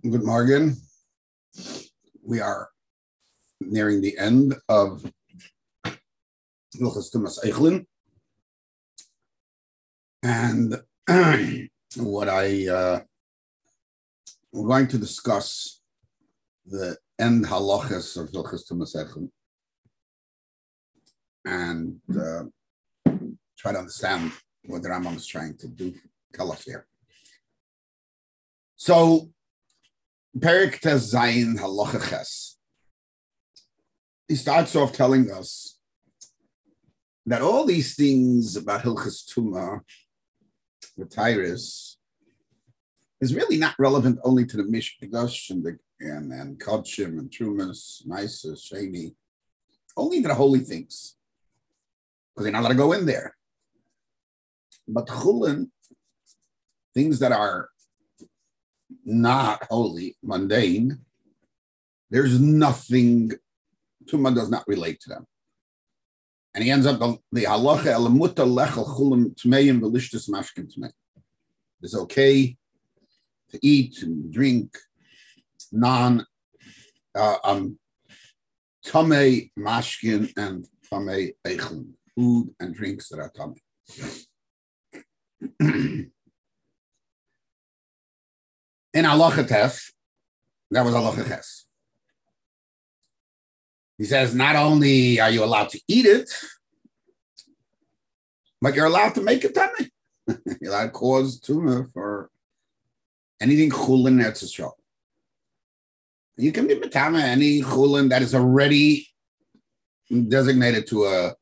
Good morning. We are nearing the end of Hilchas Tumas Eichlin. And what I uh, we're going to discuss the end halachas of Hilchas Tumas Eichlin and uh, try to understand what the Rambam is trying to do tell us here. So He starts off telling us that all these things about Hilchas Tuma, the Tyrus, is really not relevant only to the Mishkadosh and the and, and Kodshim and Trumas, Mises, Sheni, only to the holy things, because they're not allowed to go in there. But Chulin, things that are not holy, mundane, there's nothing, Tumah does not relate to them. And he ends up the halacha elamuta lechel chulim tmeim velishtus mashkin tmei. It's okay to eat and drink non uh, um, tame mashkin and tame eichlin, food and drinks that are tame. in halacha test, that was halacha ches. He says not only are you allowed to eat it, but you're allowed to make it tummy. you're allowed to cause tumor for anything chulin that's a show. You can be matama any chulin that is already designated to a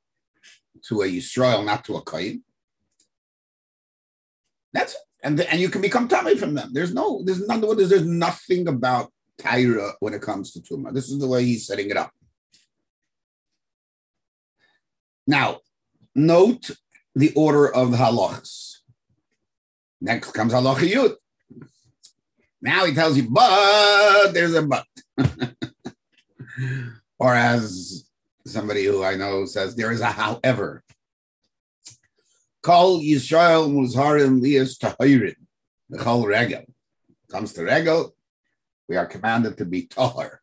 to a Yisrael, not to a kain. That's it and the, and you can become tummy from them. There's no, there's none. There's, there's nothing about Tyra when it comes to tumah. This is the way he's setting it up. Now, note the order of the halachas. Next comes halacha yud. Now he tells you, but there's a but. or as somebody who I know says, there is a however. Kol Yisrael Muzharim Lias Tahirin. The Chol Regel. Comes to Regel, we are commanded to be Tahar.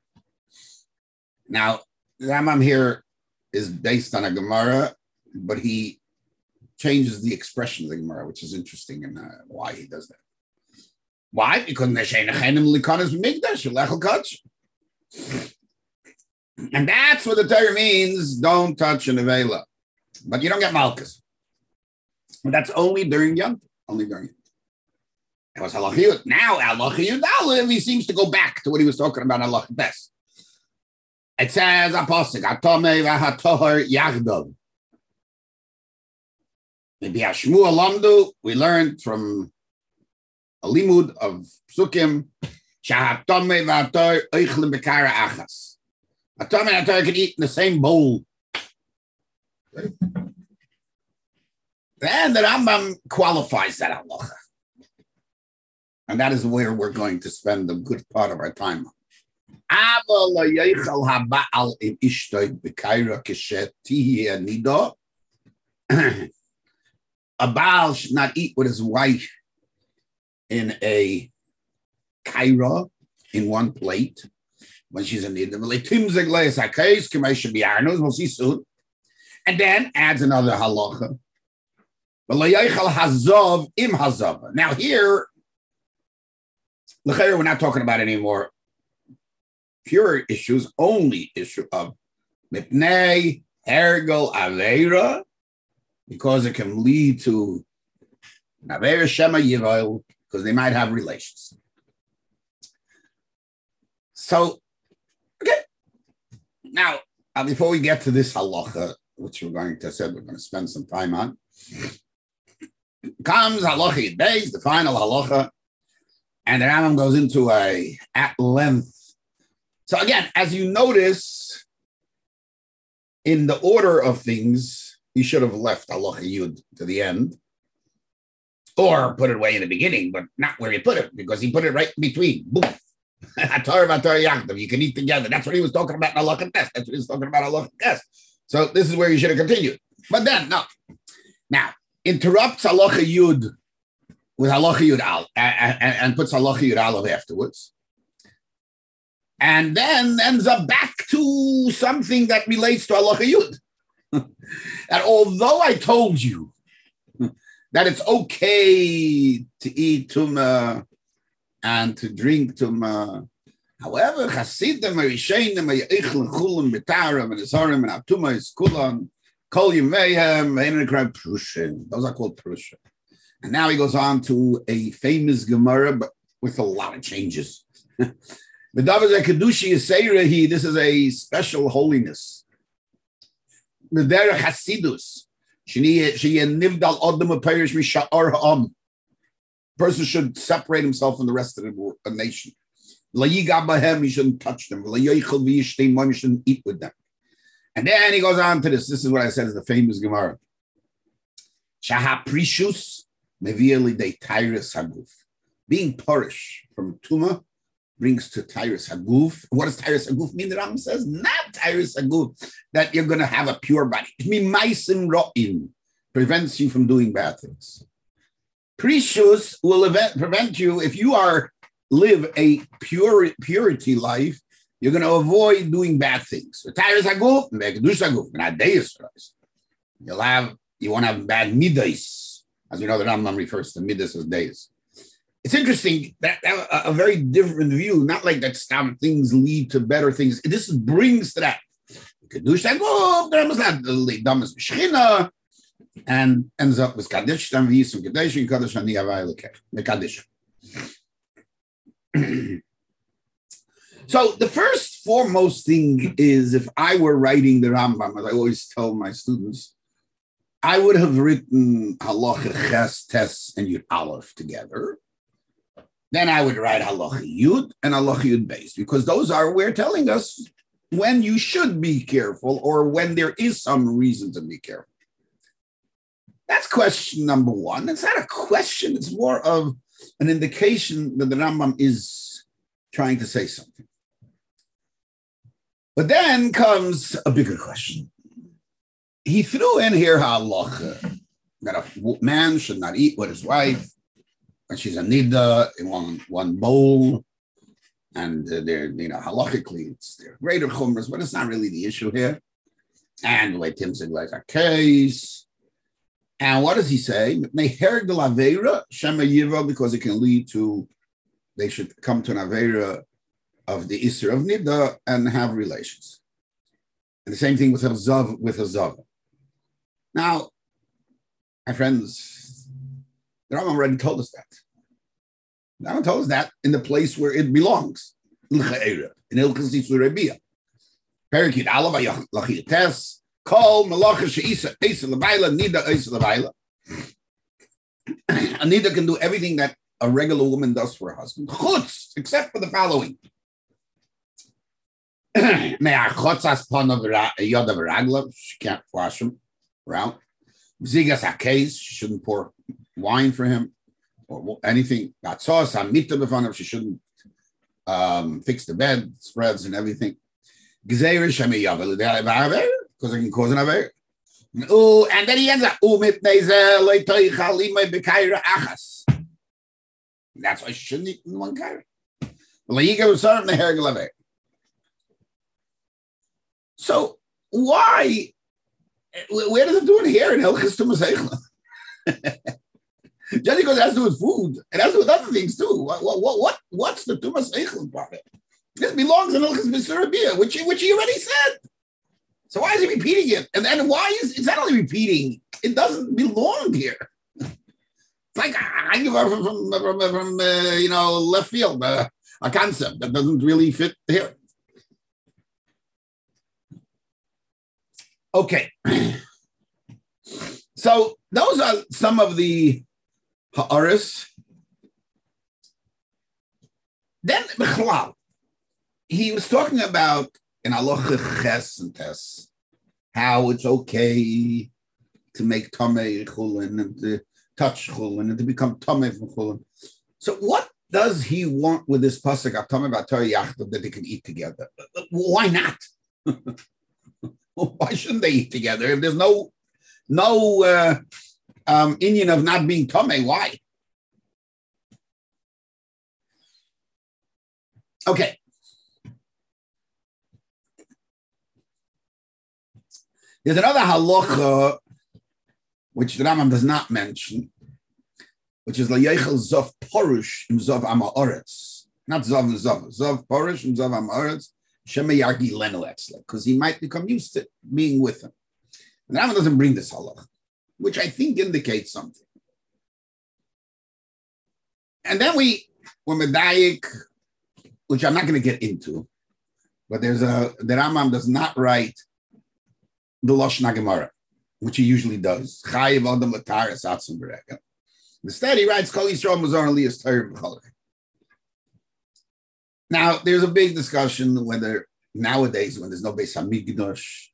Now, the Rambam here is based on a Gemara, but he changes the expression of the Gemara, which is interesting and uh, why he does that. Why? Because and that's what the Torah means. Don't touch an avela, but you don't get malchus. But that's only during Yom only during It was halachiyut. Now halachiyut he seems to go back to what he was talking about halach best. It says apostle atome v'hatohar yagdov. Maybe Ashmu Alamdu, we learned from a limud of psukim, shahatome v'hator oichlim bekara achas. Atome and can eat in the same bowl. And the Rambam qualifies that halacha. And that is where we're going to spend a good part of our time. a Baal should not eat with his wife in a kaira in one plate when she's in soon. And then adds another halacha now here, we're not talking about any more pure issues, only issue of mipnei ergel avera, because it can lead to avera shema yivoil, because they might have relations. So, okay. Now, uh, before we get to this halacha, which we're going to say we're going to spend some time on, comes halacha days, the final halacha, and the Rambam goes into a at length. So again, as you notice, in the order of things, he should have left halacha yud to the end, or put it away in the beginning, but not where he put it because he put it right in between. Boom. you can eat together. That's what he was talking about in halacha test. That's what he was talking about in halacha test. So this is where you should have continued. But then, no. Now, interrupts halacha yud with halacha yud al and, and, and puts halacha yud aleph afterwards. and then ends up back to something that relates to Allah Yud. and although I told you that it's okay to eat tuma and to drink tuma, however, Hasidim, Rishenim, Eichel, Chulim, Betarim, and Isarim, and Atuma is Kulan, Kol Yimehem, Einekram, Prushim. Those are called Prushim. And now he goes on to a famous Gemara, but with a lot of changes. This is a special holiness. Medera Hasidus. Person should separate himself from the rest of the nation. He shouldn't touch them. He shouldn't eat with them. And then he goes on to this. This is what I said is the famous Gemara. Shaha Prishus Mevieli de Tyrus Haguf. Being parish from Tuma brings to Tyrus Haguf. What does Tyrus Haguf mean? The Ram says, not Tyrus Haguf, that you're going to have a pure body. It means Maisim Ro'in prevents you from doing bad things. Precious will event, prevent you if you are live a pure purity life. You're going to avoid doing bad things. Not. You'll have you won't have bad midas, as we know the Rambam refers to midas as days it's interesting that, a, a, very different view, not like that some things lead to better things. This brings to that. And ends up with Kaddish, we use Kaddish, and Kaddish, and the Kaddish. So the first foremost thing is if I were writing the Rambam, as I always tell my students, I would have written Halacha Ches, Tes, and Yud Aleph together then I would write halacha yud and halacha yud base because those are we're telling us when you should be careful or when there is some reason to be careful. That's question number one. It's not a question; it's more of an indication that the Rambam is trying to say something. But then comes a bigger question. He threw in here halacha that a man should not eat with his wife and she's a nida in one one bowl, and uh, they're you know halachically it's they're greater chumras, but it's not really the issue here. And the way Tim said like a case. And what does he say? Because it can lead to they should come to an avera of the Isra of Nida and have relations. And the same thing with a Zav with a Zav. Now, my friends, the Rambam already told us that. Now told us that in the place where it belongs. In Ilchas Yitzur Perikid Alav Lachiyates, Kol Malacha Sheisa, Esa Levaila, Nida Esa Levaila. Anita can do everything that a regular woman does for her husband, except for the following. She can't wash him around. Zigas hakes, she shouldn't pour wine for him or anything. Sauce, hamita b'fanav. She shouldn't um, fix the bed, spreads, and everything. Because it can cause an aver. Oh, and then he ends up. That's why she shouldn't eat in one kaira. So why? Where does it do it here in Hilchis to Just because it has to do with food, it has to do with other things too. What, what, what what's the Tumas Eichel it? This belongs in Ilchas Misurabia, which, which he already said. So why is he repeating it? And then why is it's not only repeating, it doesn't belong here. It's like I give her from, from, from, from uh, you know left field uh, a concept that doesn't really fit here. Okay. So those are some of the Ha'aris. Then Bechlal, he was talking about in Allah Ches and Tes how it's okay to make Tomei Chulin and to touch Chulin and to become Tomei from Chulin. So what does he want with this pasuk Atomei Bator Yachdav that they can eat together? Why not? why shouldn't they eat together? If there's no no uh, um, Indian of not being tame, why? Okay. There's another halacha which the Rambam does not mention, which is layechel zov porush im zov amaretz, not zov zov zov porush im zov amaretz, because he might become used to being with him. And Rambam doesn't bring this halacha, which I think indicates something. And then we, when Medayik, which I'm not going to get into, but there's a, the Rambam does not write the Lashon Gemara, which he usually does. Chayiv Adam. Instead, he writes Kol Yisrael Mazar Elias Torah Now, there's a big discussion whether nowadays, when there's no Beis Hamikdash,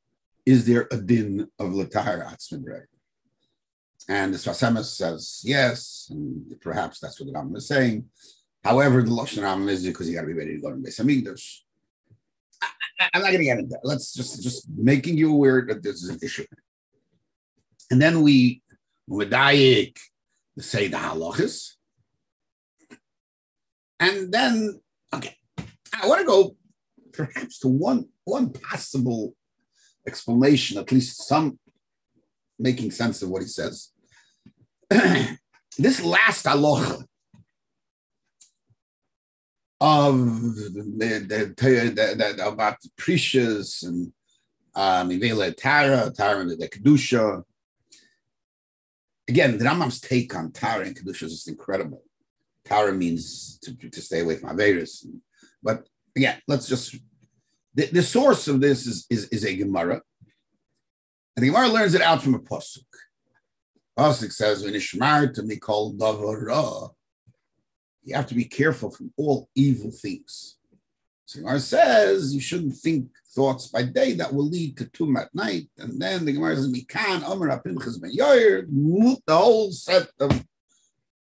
is there a din of Latar Atzim And the Sfas Emes says yes, and perhaps that's what the Rambam is saying. However, the Lashon Rambam is because you got to be ready to go to Beis Hamikdash. I'm not going to get into that. Let's just just making you aware that this is an issue. And then we medayik say the halachas, and then okay, I want to go perhaps to one one possible explanation, at least some making sense of what he says. this last halacha of the, the, the, the about precious and um, Tara, Tara and the Kedusha. Again, the Rambam's take on Tara and Kedusha is incredible. Tara means to, to stay away from Averis. But again, let's just, the, the source of this is, is, is a Gemara. And the Gemara learns it out from a Pasuk. Pasuk says, when to me called you have to be careful from all evil things. So Gemara says you shouldn't think thoughts by day that will lead to tum at night. And then the Gemara says, Mikan, Omer, Apimchas, Ben Yoyer, the whole set of,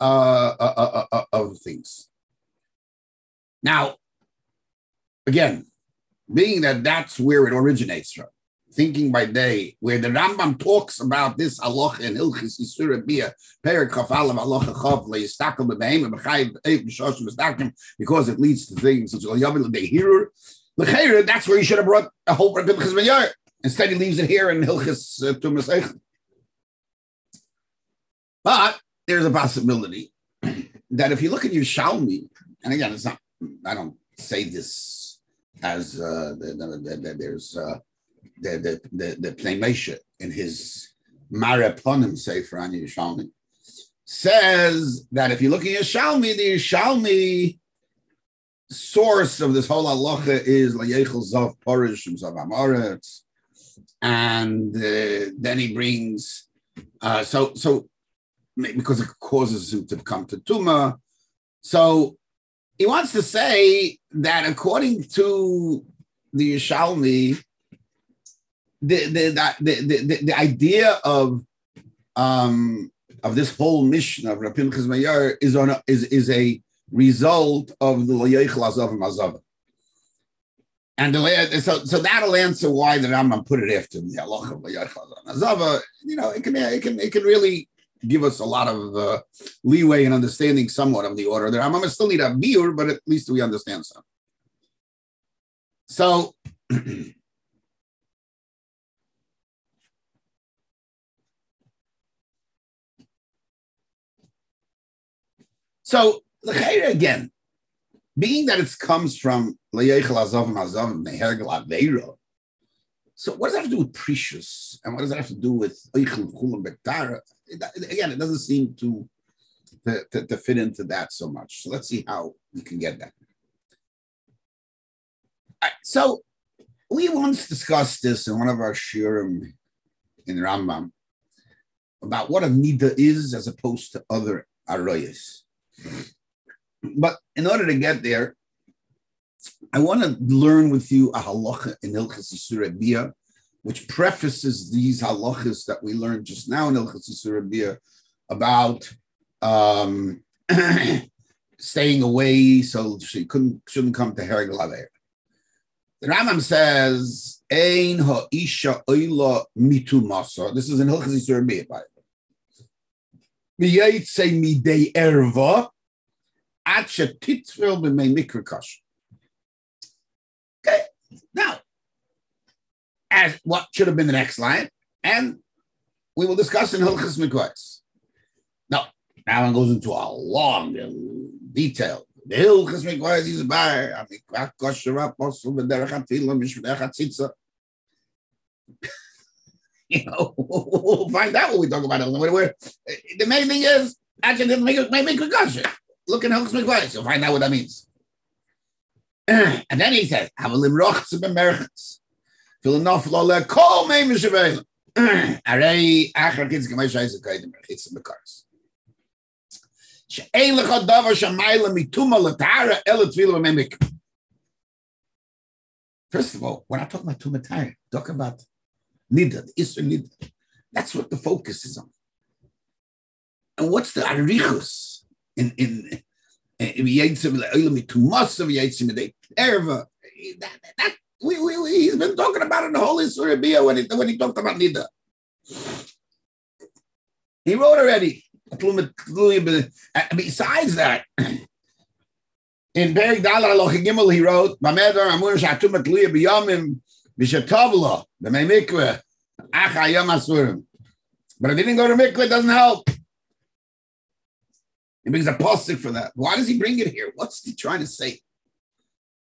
uh, uh, uh, uh, of things. Now, again, being that that's where it originates from, thinking by day, where the Rambam talks about this Allah in Hilchis Yisura Bia, Perik Chafalav Allah Chav, Leistakel Bebehem, Bechayiv Eif Mishosh Mistakim, because it leads to things such as Yavil Behirur. L'chayra, that's where you should have brought a whole Rabbi Chizmayar. Instead, he leaves it here in Hilchis uh, But there's a possibility that if you look at Yerushalmi, and again, it's not, I don't say this as uh, the, the, the, there's uh, the the the, the in his Maraponim Sefer on Yerushalmi says that if you look at Yerushalmi, the Yerushalmi source of this whole halacha is Layechel Zav Porish Zav Amoretz, and uh, then he brings uh, so so because it causes him to come to Tuma. So he wants to say that according to the Yerushalmi, the the, the, the, the, idea of um, of this whole mission of Rapim Chizmayar is on a, is is a result of the Layechel Azav and Azav. And the, so, so that'll answer why the Rambam put it after the Halacha of. You know, it can it can it can really give us a lot of uh, leeway in understanding somewhat of the order. The Rambam still need a beer, but at least we understand some. So So again, being that it comes from Azov Azov Aveira. So what does that have to do with precious? And what does that have to do with Eichel Bektara? Again, it doesn't seem to, to, to, to, fit into that so much. So let's see how we can get that. Right, so we once discussed this in one of our shiurim in Rambam about what a nida is as opposed to other arroyas. But in order to get there, I want to learn with you a halacha in Ilchas Yisur which prefaces these halachas that we learned just now in Ilchas Yisur about um, staying away so she couldn't shouldn't come to Hereg The Rambam says, Ein ha'isha oila mitu masa. This is in Hilchas Yisur by the way. Miyaytse midei erva at shetitzvil b'mei mikrakash. Okay, now, as what should have been the next line? And we will discuss in Hilchas Mikvahs. Now, now one goes into a long detail. The Hilchas Mikvahs is by Amikvah Kosher Apostle B'derech Atila Mishmedech Hatzitza. You know, we'll find out what we talk about. The main thing is, actually, make make, make a kosher. Look in Hilchas Mikvahs, you'll find out what that means. and then he says, "Havalim rochs b'merchas, filanof lo lekol mei mishavelim." Arei achar kids kaidim b'karis. She'ein davar shamayla mituma b'memik. First of all, we're not talking about tumatara. Talking about nida, the isra nida. That's what the focus is on. And what's the arichus in in We, we, we, he's been talking about it in the Holy Surah when he when he talked about nida. He wrote already. Besides that, in Perik Dalar Aloch Gimel, he wrote, "Bamedar Amur Shatum Tluya B'Yamim B'Shatavla B'Mei Mikveh Acha Yom Asurim." But I didn't go to mikveh. It doesn't help. He brings a postic for that. Why does he bring it here? What's he trying to say?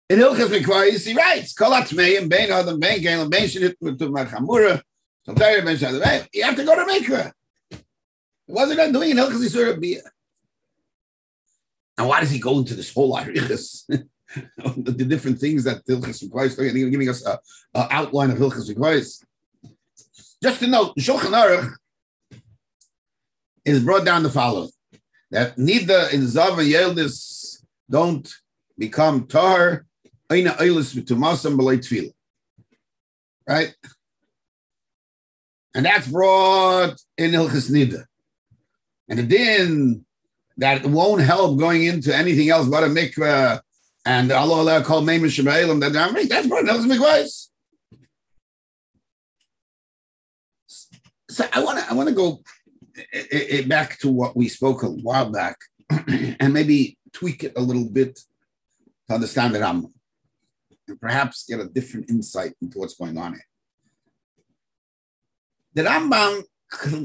In Hilchas Mikvayis, he writes, "Kol atmeim bein adam bein gelim bein shenit to machamura." You have to go to mikveh. What wasn't it doing in Hilchas Yisur Bia? And why does he go into this whole arichas? the, the different things that Hilchas Mikvayis are giving us an outline of Hilchas Mikvayis. Just to note, Shulchan Aruch is brought down the following that Zav and Yeldis don't become tar, Aina Eilis Vitumasam Belay Tfila. Right? And that's brought in Ilchis Nida. And the din that won't help going into anything else but a mikveh and Allah called Meimer Shemailim, that's brought in Ilchis. So I want to I want to go it, it, back to what we spoke a while back, and maybe tweak it a little bit to understand the Rambam, and perhaps get a different insight into what's going on here. The Rambam,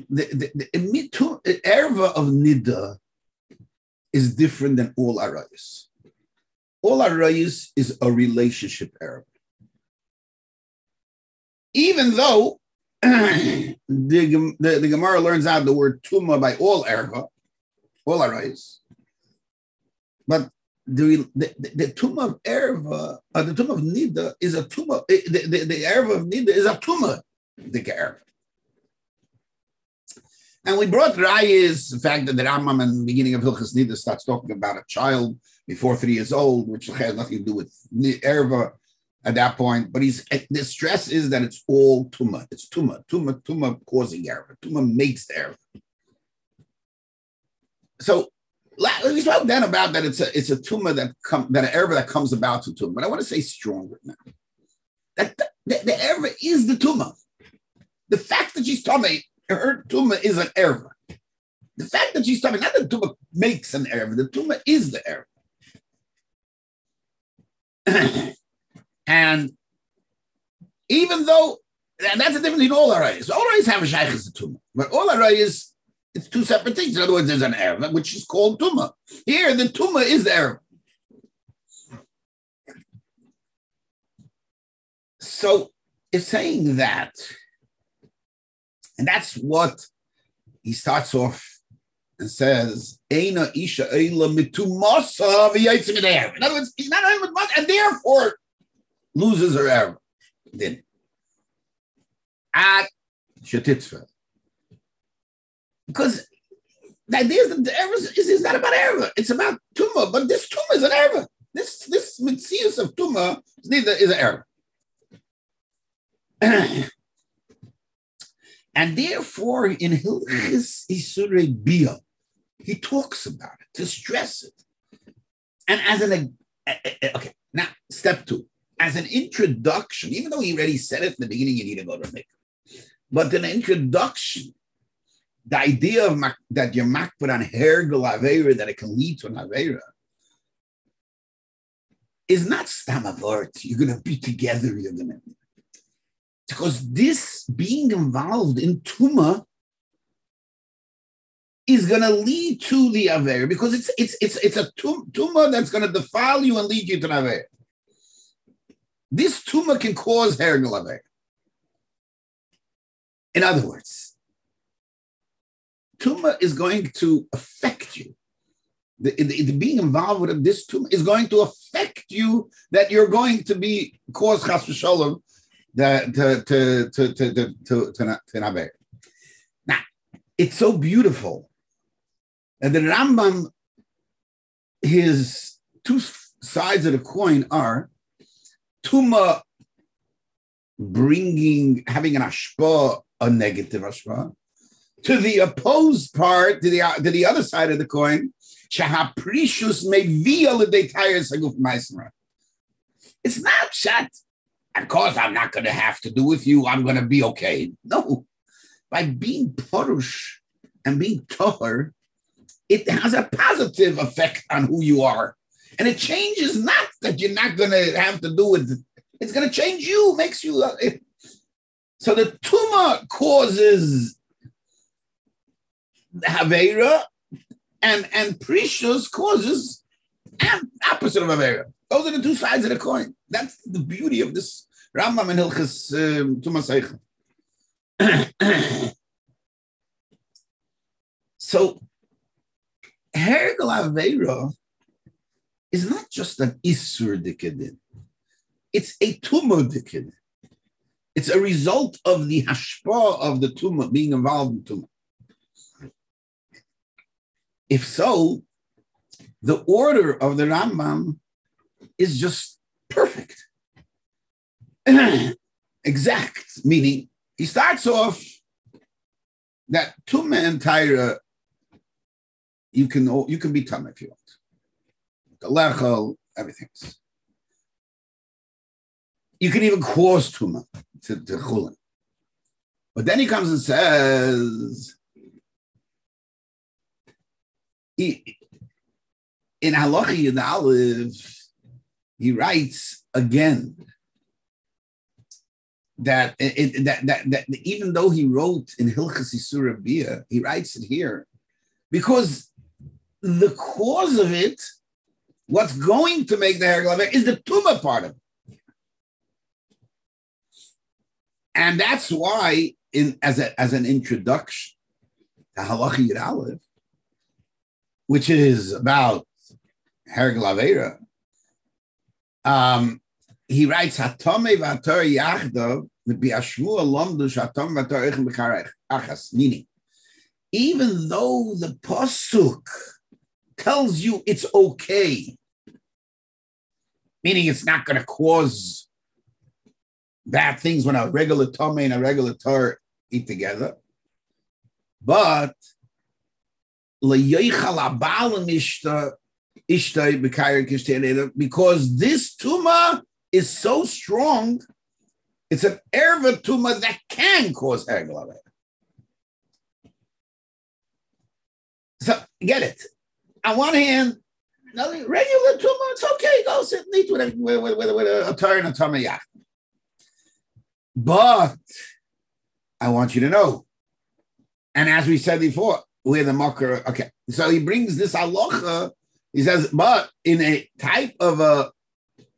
the, the, the erva of nida is different than all arayas. All arayas is a relationship erva. Even though the, the, the Gemara learns out the word tuma by all erva, all arayis. But the, the, the, tuma of erva, uh, the tuma of nida is a tuma, eh, the, the, the erva of nida is a tuma, the erva. And we brought Rayas, the fact that the Rambam in the beginning of Hilchas Nida starts talking about a child before three years old, which has nothing to do with erva at that point. But he's eh, the stress is that it's all tuma. It's tuma, tuma, tuma causing error. Tuma makes the error. So we spoke then about that it's a it's a tuma that come that an error that comes about to tuma. But I want to say stronger now. That the, the, the error is the tuma. The fact that she's tummy, her tuma is an error. The fact that she's tummy, not that tuma makes an error, the tuma is the error. And even though and that's the difference in all arrays. All arrays have a shaykhis tumah, but all arrays it's two separate things. In other words, there's an erva which is called tumah. Here, the tumah is the. So it's saying that, and that's what he starts off and says, Eina isha eila mitumasa In other words, he's not much, and therefore loses her error. Then at shetitfa. Because the idea is that the error is, is not about error, it's about tumor, but this tumor is an error. This this mitzias of tumor is neither is an error. and therefore, in his Isurei Bia, he talks about it to stress it. And as an okay, now step two as an introduction, even though he already said it in the beginning, you need to go to mikvah. But an introduction, the idea of that you're makbid on hair avera, that it can lead to an avera, is not stamavort. You're going to be together. You're going to. Because this being involved in tuma is going to lead to the aver because it's it's it's it's a tum, tumor that's going to defile you and lead you to the aver. This tumor can cause hergel aver. In other words, tumor is going to affect you. The, the, the, being involved with this tumor is going to affect you that you're going to be cause chas v'sholem to to to to, to, to Now, it's so beautiful and the Rambam, his two sides of the coin are Tuma bringing, having an ashpa, a negative ashpa, to the opposed part, to the, to the other side of the coin, shahaprishus It's not shat. Of course, I'm not going to have to do with you. I'm going to be okay. No. By being porush and being tohar, it has a positive effect on who you are. And it changes not that you're not going to have to do with it's going to change you, makes you. Uh, it, so the tumor causes Havera, and and Precious causes opposite of Havera. Those are the two sides of the coin. That's the beauty of this Rambam and Hilchas um, Tumah So Hergel Aveira is not just an Isur Dikadin. It's a tumor Dikadin. It's a result of the hashpa of the tumor being involved in tumor. If so, the order of the Rambam is just perfect. exact, meaning he starts off that tumor and Tyra you can you can be tum if you want. The lechel, everything. You can even cause tuma to, to chulin. But then he comes and says, in Halachi Aleph, he writes again that, it, that, that, that even though he wrote in Hilchas Isura Bia, he writes it here because the cause of it, what's going to make the hair glove is the tumor part of it. And that's why, in as a, as an introduction to Halachi Yud which is about hair glavera, um, he writes Hatome v'ator yachdav v'biashmu alomdu shatom v'ator echem achas. Meaning, even though the pasuk tells you it's okay, meaning it's not going to cause bad things when a regular tome and a regular tar eat together. But because this tuma is so strong, it's an erva tuma that can cause erglavet. So get it on one hand, regular tumor, it's okay. Go sit and eat with a, with, with, with a, and tummy. But I want you to know, and as we said before, we're the mocker. Okay, so he brings this aloha. He says, but in a type of a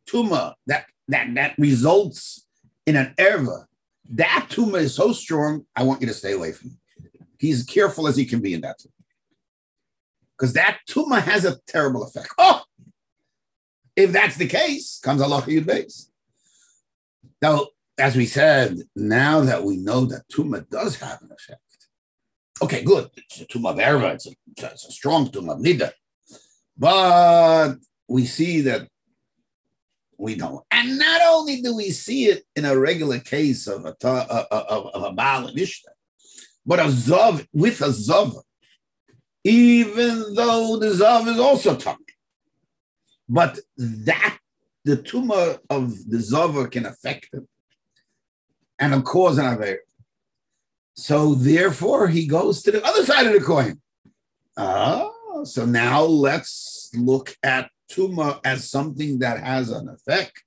tumor that that that results in an erva, that tumor is so strong. I want you to stay away from. Him. He's careful as he can be in that. Tumor because that tumor has a terrible effect. Oh, if that's the case, comes Allah Yud base. Now, as we said, now that we know that tumor does have an effect, okay, good. It's a tumor of erva. It's a, it's a strong tumor of nida, but we see that we don't. And not only do we see it in a regular case of a of, of, of a Baal and Ishtar, but a Zav with a Zav even though the Zav is also tongue. But that, the tumor of the Zav can affect it and cause an Aver. So therefore, he goes to the other side of the coin. Oh, so now let's look at tumor as something that has an effect.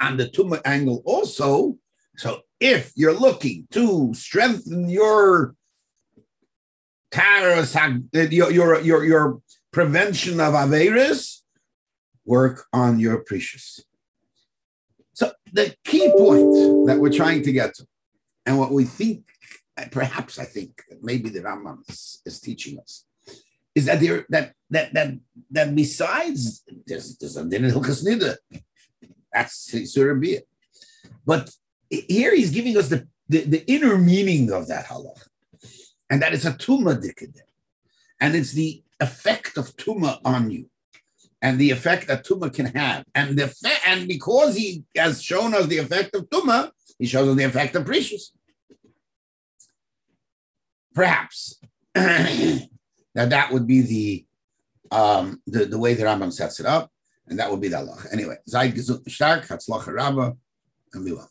On the tumor angle also, So if you're looking to strengthen your your your your, your prevention of averis, work on your precious. So the key point that we're trying to get to, and what we think, perhaps I think maybe the Rambam is, is teaching us, is that there that that that that besides there's there's a din hilchas nida, that's surabia, but here he's giving us the, the, the inner meaning of that halach, and that is a tuma dikadeh, and it's the effect of tuma on you and the effect that tuma can have. And the and because he has shown us the effect of tuma, he shows us the effect of precious. Perhaps that that would be the um the, the way the Rambam sets it up, and that would be the Allah. Anyway, Zayt Gesund Stark, Hatzlacha Rabba, and we will.